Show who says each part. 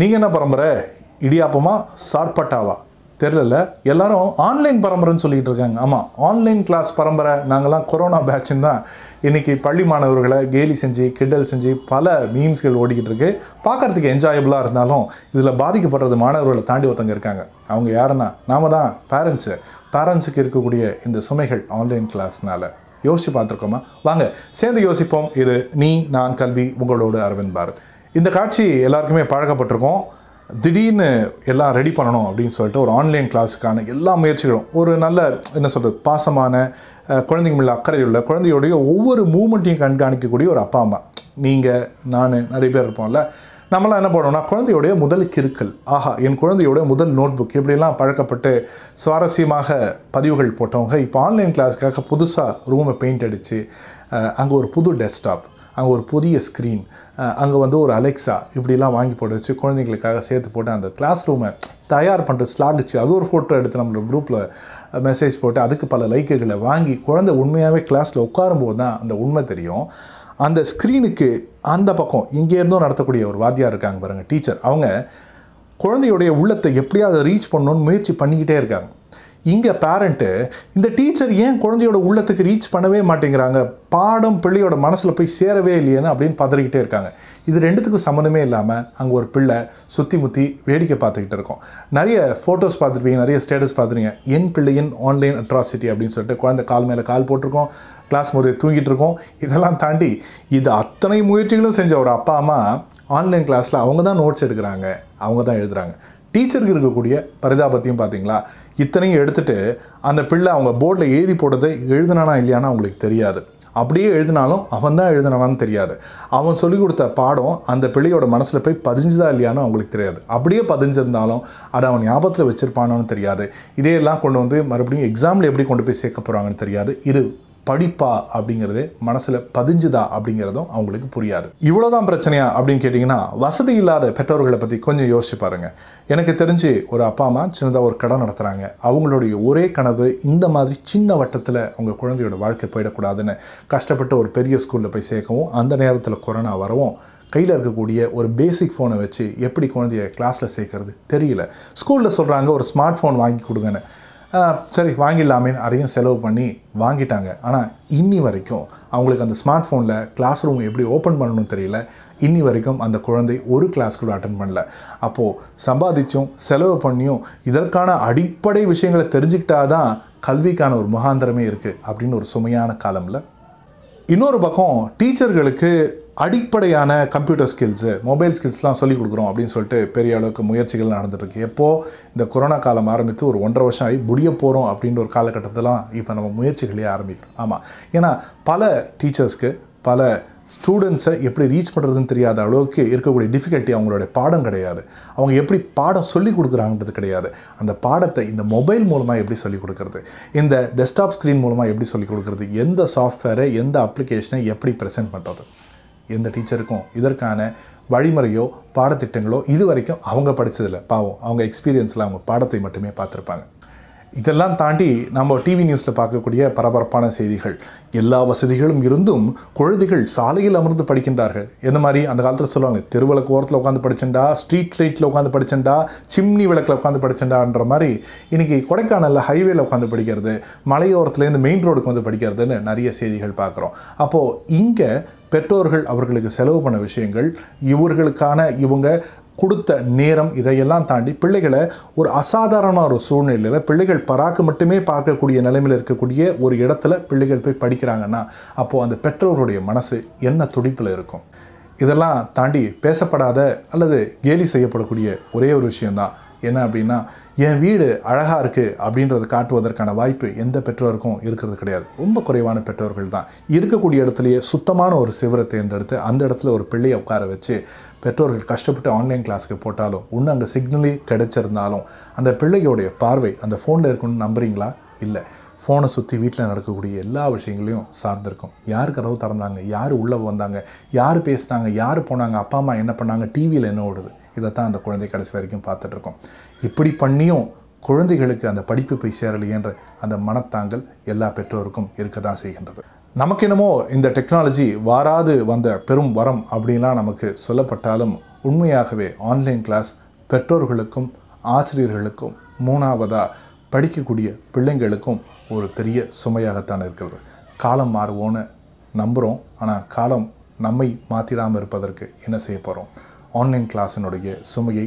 Speaker 1: நீங்கள் என்ன பரம்பரை? இடியாப்பமா? சார்பட்டாவா? தெரில எல்லாரும் ஆன்லைன் பரம்பரைன்னு சொல்லிகிட்டு இருக்காங்க. ஆமாம் ஆன்லைன் கிளாஸ் பரம்பரை. நாங்கள்லாம் கொரோனா பேட்சுன்னு தான் இன்றைக்கி பள்ளி மாணவர்களை கேலி செஞ்சு கிண்டல் செஞ்சு பல மீம்ஸ்கள் ஓடிக்கிட்டு இருக்கு. பார்க்கறதுக்கு என்ஜாயபுளாக இருந்தாலும் இதில் பாதிக்கப்படுறது மாணவர்களை தாண்டி ஒருத்தங்க இருக்காங்க. அவங்க யாருன்னா? நாம தான் பேரண்ட்ஸு பேரண்ட்ஸுக்கு இருக்கக்கூடிய இந்த சுமைகள் ஆன்லைன் கிளாஸ்னால் யோசிச்சு பார்த்துருக்கோமா? வாங்க சேர்ந்து யோசிப்போம். இது நீ நான் கல்வி உங்களோடு அரவிந்த் பாரத். இந்த காட்சி எல்லாருக்குமே பழக்கப்பட்டிருக்கோம். திடீர்னு எல்லாம் ரெடி பண்ணணும் அப்படின்னு சொல்லிட்டு ஒரு ஆன்லைன் கிளாஸுக்கான எல்லா முயற்சிகளும் ஒரு நல்ல என்ன சொல்கிறது பாசமான குழந்தைங்க மேல அக்கறையுள்ள குழந்தையுடைய ஒவ்வொரு மூமெண்ட்டையும் கண்காணிக்கக்கூடிய ஒரு அப்பா அம்மா. நீங்கள் நான் நிறைய பேர் இருப்போம்ல. நம்மளாம் என்ன பண்ணோம்னா குழந்தையுடைய முதல் கிறுக்கல் ஆஹா என் குழந்தையோட முதல் நோட் புக் இப்படிலாம் பழக்கப்பட்டு சுவாரஸ்யமாக பதிவுகள் போட்டவங்க இப்போ ஆன்லைன் கிளாஸுக்காக புதுசாக ரூமை பெயிண்ட் அடித்து அங்கே ஒரு புது டெஸ்க்டாப் அங்கே ஒரு புதிய ஸ்க்ரீன் அங்கே வந்து ஒரு அலெக்ஸா இப்படிலாம் வாங்கி போட்டு வச்சு குழந்தைங்களுக்காக சேர்த்து போட்டு அந்த கிளாஸ் ரூமை தயார் பண்ணுற ஸ்லாகிச்சு அது ஒரு ஃபோட்டோ எடுத்து நம்மளோட குரூப்பில் மெசேஜ் போட்டு அதுக்கு பல லைக்குகளை வாங்கி குழந்தை உண்மையாகவே கிளாஸில் உட்காரும்போது தான் அந்த உண்மை தெரியும். அந்த ஸ்க்ரீனுக்கு அந்த பக்கம் இங்கேருந்தும் நடத்தக்கூடிய ஒரு வாத்தியார் இருக்காங்க பாருங்கள் டீச்சர் அவங்க குழந்தையுடைய உள்ளத்தை எப்படியாவது ரீச் பண்ணணும்னு முயற்சி பண்ணிக்கிட்டே இருக்காங்க. இங்கே பேரண்ட்டு இந்த டீச்சர் ஏன் குழந்தையோட உள்ளத்துக்கு ரீச் பண்ணவே மாட்டேங்கிறாங்க? பாடம் பிள்ளையோட மனசில் போய் சேரவே இல்லையேன்னு அப்படின்னு பதறிக்கிட்டே இருக்காங்க. இது ரெண்டுத்துக்கும் சம்மந்தமே இல்லாமல் அங்கே ஒரு பிள்ளை சுற்றி முற்றி வேடிக்கை பார்த்துக்கிட்டு இருக்கோம். நிறைய ஃபோட்டோஸ் பார்த்துருப்பீங்க நிறைய ஸ்டேட்டஸ் பார்த்துருங்க என் பிள்ளையின் ஆன்லைன் அட்ராசிட்டி அப்படின்னு சொல்லிட்டு குழந்தை கால் மேலே கால் போட்டிருக்கோம். கிளாஸ் போது தூங்கிட்டு இருக்கோம். இதெல்லாம் தாண்டி இது அத்தனை முயற்சிகளும் செஞ்ச ஒரு அப்பா அம்மா ஆன்லைன் கிளாஸில் அவங்க தான் நோட்ஸ் எடுக்கிறாங்க. அவங்க தான் எழுதுகிறாங்க டீச்சருக்கு இருக்கக்கூடிய பரிதாபத்தையும் பார்த்தீங்களா? இத்தனையும் எடுத்துட்டு அந்த பிள்ளை அவங்க போர்டில் எழுதி போட்டதை எழுதுனானா இல்லையான்னு அவங்களுக்கு தெரியாது. அப்படியே எழுதினாலும் அவன் தான் எழுதினானான்னு தெரியாது. அவன் சொல்லிக் கொடுத்த பாடம் அந்த பிள்ளையோட மனசில் போய் பதிஞ்சுதா இல்லையான்னு அவங்களுக்கு தெரியாது. அப்படியே பதிஞ்சிருந்தாலும் அதை அவன் ஞாபகத்தில் வச்சுருப்பானான்னு தெரியாது. இதையெல்லாம் கொண்டு வந்து மறுபடியும் எக்ஸாமில் எப்படி கொண்டு போய் சேர்க்க போகிறாங்கன்னு தெரியாது. இது படிப்பா அப்படிங்கிறது மனசில் பதிஞ்சுதா அப்படிங்கிறதும் அவங்களுக்கு புரியாது. இவ்வளோதான் பிரச்சனையா அப்படின்னு கேட்டிங்கன்னா வசதி இல்லாத பெற்றோர்களை பற்றி கொஞ்சம் யோசிச்சு பாருங்கள் எனக்கு தெரிஞ்சு ஒரு அப்பா அம்மா சின்னதாக ஒரு கடை நடத்துகிறாங்க அவங்களுடைய ஒரே கனவு இந்த மாதிரி சின்ன வட்டத்தில் அவங்க குழந்தையோட வாழ்க்கை போயிடக்கூடாதுன்னு கஷ்டப்பட்டு ஒரு பெரிய ஸ்கூலில் போய் சேர்க்கவும் அந்த நேரத்தில் கொரோனா வரவும் கையில் இருக்கக்கூடிய ஒரு பேசிக் ஃபோனை வச்சு எப்படி குழந்தைய கிளாஸில் சேர்க்கறது தெரியல. ஸ்கூலில் சொல்கிறாங்க ஒரு ஸ்மார்ட் ஃபோன் வாங்கி கொடுங்கன்னு. சரி வாங்கிடலாமேன்னு அதையும் செலவு பண்ணி வாங்கிட்டாங்க. ஆனால் இன்னி வரைக்கும் அவங்களுக்கு அந்த ஸ்மார்ட் ஃபோனில் கிளாஸ் ரூம் எப்படி ஓப்பன் பண்ணணும்னு தெரியல. இன்னி வரைக்கும் அந்த குழந்தை ஒரு கிளாஸ் கூட அட்டன் பண்ணல. அப்போது சம்பாதிச்சும் செலவு பண்ணியும் இதற்கான அடிப்படை விஷயங்களை தெரிஞ்சுக்கிட்டாதான் கல்விக்கான ஒரு முகாந்திரமே இருக்குது அப்படின்னு ஒரு சுமையான காலமில். இன்னொரு பக்கம் டீச்சர்களுக்கு அடிப்படையான கம்ப்யூட்டர் ஸ்கில்ஸு மொபைல் ஸ்கில்ஸ்லாம் சொல்லிக் கொடுக்குறோம் அப்படின்னு சொல்லிட்டு பெரிய அளவுக்கு முயற்சிகள் நடந்துட்டுருக்கு. எப்போது இந்த கொரோனா காலம் ஆரம்பித்து ஒரு ஒன்றரை வருஷம் ஆகி முடிய போகிறோம் அப்படின்ற ஒரு காலகட்டத்திலாம் இப்போ நம்ம முயற்சிகளே ஆரம்பிக்கிறோம். ஆமாம் ஏன்னா பல டீச்சர்ஸ்க்கு பல ஸ்டூடெண்ட்ஸை எப்படி ரீச் பண்ணுறதுன்னு தெரியாத அளவுக்கு இருக்கக்கூடிய டிஃபிகல்ட்டி அவங்களோட பாடம் கிடையாது. அவங்க எப்படி பாடம் சொல்லிக் கொடுக்குறாங்கன்றது கிடையாது. அந்த பாடத்தை இந்த மொபைல் மூலமாக எப்படி சொல்லிக் கொடுக்குறது? இந்த டெஸ்க்டாப் ஸ்க்ரீன் மூலமாக எப்படி சொல்லிக் கொடுக்குறது? எந்த சாஃப்ட்வேரை எந்த அப்ளிகேஷனை எப்படி ப்ரெசென்ட் பண்ணுறது எந்த டீச்சருக்கும் இதற்கான வழிமுறையோ பாடத்திட்டங்களோ இது வரைக்கும் அவங்க படித்ததில்லை பாவம் அவங்க எக்ஸ்பீரியன்ஸில் அவங்க பாடத்தை மட்டுமே பார்த்துருப்பாங்க. இதெல்லாம் தாண்டி நம்ம டிவி நியூஸில் பார்க்கக்கூடிய பரபரப்பான செய்திகள். எல்லா வசதிகளும் இருந்தும் குழந்தைகள் சாலையில் அமர்ந்து படிக்கின்றார்கள். எந்த மாதிரி? அந்த காலத்தில் சொல்லுவாங்க தெருவிளக்கு ஓரத்தில் உட்காந்து படிச்சண்டா ஸ்ட்ரீட் லைட்டில் உட்காந்து படிச்சண்டா சிம்னி விளக்கில் உட்காந்து படிச்சண்டான்ற மாதிரி இன்றைக்கி கொடைக்கானலில் ஹைவேல உட்காந்து படிக்கிறது மலையோரத்துலேருந்து மெயின் ரோடுக்கு வந்து படிக்கிறதுன்னு நிறைய செய்திகள் பார்க்குறோம். அப்போது இங்கே பெற்றோர்கள் அவர்களுக்கு செலவு பண்ண விஷயங்கள் இவர்களுக்கான இவங்க கொடுத்த நேரம் இதையெல்லாம் தாண்டி பிள்ளைகளை ஒரு அசாதாரண ஒரு சூழ்நிலையில் பிள்ளைகள் பராக்கு மட்டுமே பார்க்கக்கூடிய நிலைமையில் இருக்கக்கூடிய ஒரு இடத்துல பிள்ளைகள் போய் படிக்கிறாங்கன்னா அப்போது அந்த பெற்றோருடைய மனசு என்ன துடிப்பில் இருக்கும்? இதெல்லாம் தாண்டி பேசப்படாத அல்லது கேலி செய்யப்படக்கூடிய ஒரே ஒரு விஷயந்தான் என்ன அப்படின்னா என் வீடு அழகாக இருக்குது அப்படின்றத காட்டுவதற்கான வாய்ப்பு எந்த பெற்றோருக்கும் இருக்கிறது கிடையாது. ரொம்ப குறைவான பெற்றோர்கள் தான். இருக்கக்கூடிய இடத்துலையே சுத்தமான ஒரு சிவரை தேர்ந்தெடுத்து அந்த இடத்துல ஒரு பிள்ளையை உட்கார வச்சு பெற்றோர்கள் கஷ்டப்பட்டு ஆன்லைன் கிளாஸ்க்கு போட்டாலும் இன்னும் அங்கே சிக்னலே கிடைச்சிருந்தாலும் அந்த பிள்ளையோடைய பார்வை அந்த ஃபோனில் இருக்கணும்னு நம்புறீங்களா? இல்லை. ஃபோனை சுற்றி வீட்டில் நடக்கக்கூடிய எல்லா விஷயங்களையும் சார்ந்திருக்கும். யார் கதவு திறந்தாங்க? யார் உள்ளே வந்தாங்க? யார் பேசினாங்க? யார் போனாங்க? அப்பா அம்மா என்ன பண்ணாங்க? டிவியில் என்ன ஓடுது? இதை தான் அந்த குழந்தை கடைசி வரைக்கும் பார்த்துட்ருக்கோம். இப்படி பண்ணியும் குழந்தைகளுக்கு அந்த படிப்பு போய் சேரலையென்ற அந்த மனத்தாங்கல் எல்லா பெற்றோருக்கும் இருக்க தான் செய்கின்றது. நமக்கு என்னமோ இந்த டெக்னாலஜி வாராது வந்த பெரும் வரம் அப்படின்லாம் நமக்கு சொல்லப்பட்டாலும் உண்மையாகவே ஆன்லைன் கிளாஸ் பெற்றோர்களுக்கும் ஆசிரியர்களுக்கும் மூணாவதாக படிக்கக்கூடிய பிள்ளைங்களுக்கும் ஒரு பெரிய சுமையாகத்தான் இருக்கிறது. காலம் மாறுவோன்னு நம்புகிறோம் ஆனால் காலம் நம்மை மாற்றிடாமல் இருப்பதற்கு என்ன செய்ய போகிறோம் ಆನ್ಲೈನ್ ಕ್ಲಾಸಿನೊಳಗೆ ಸುಮಗೆ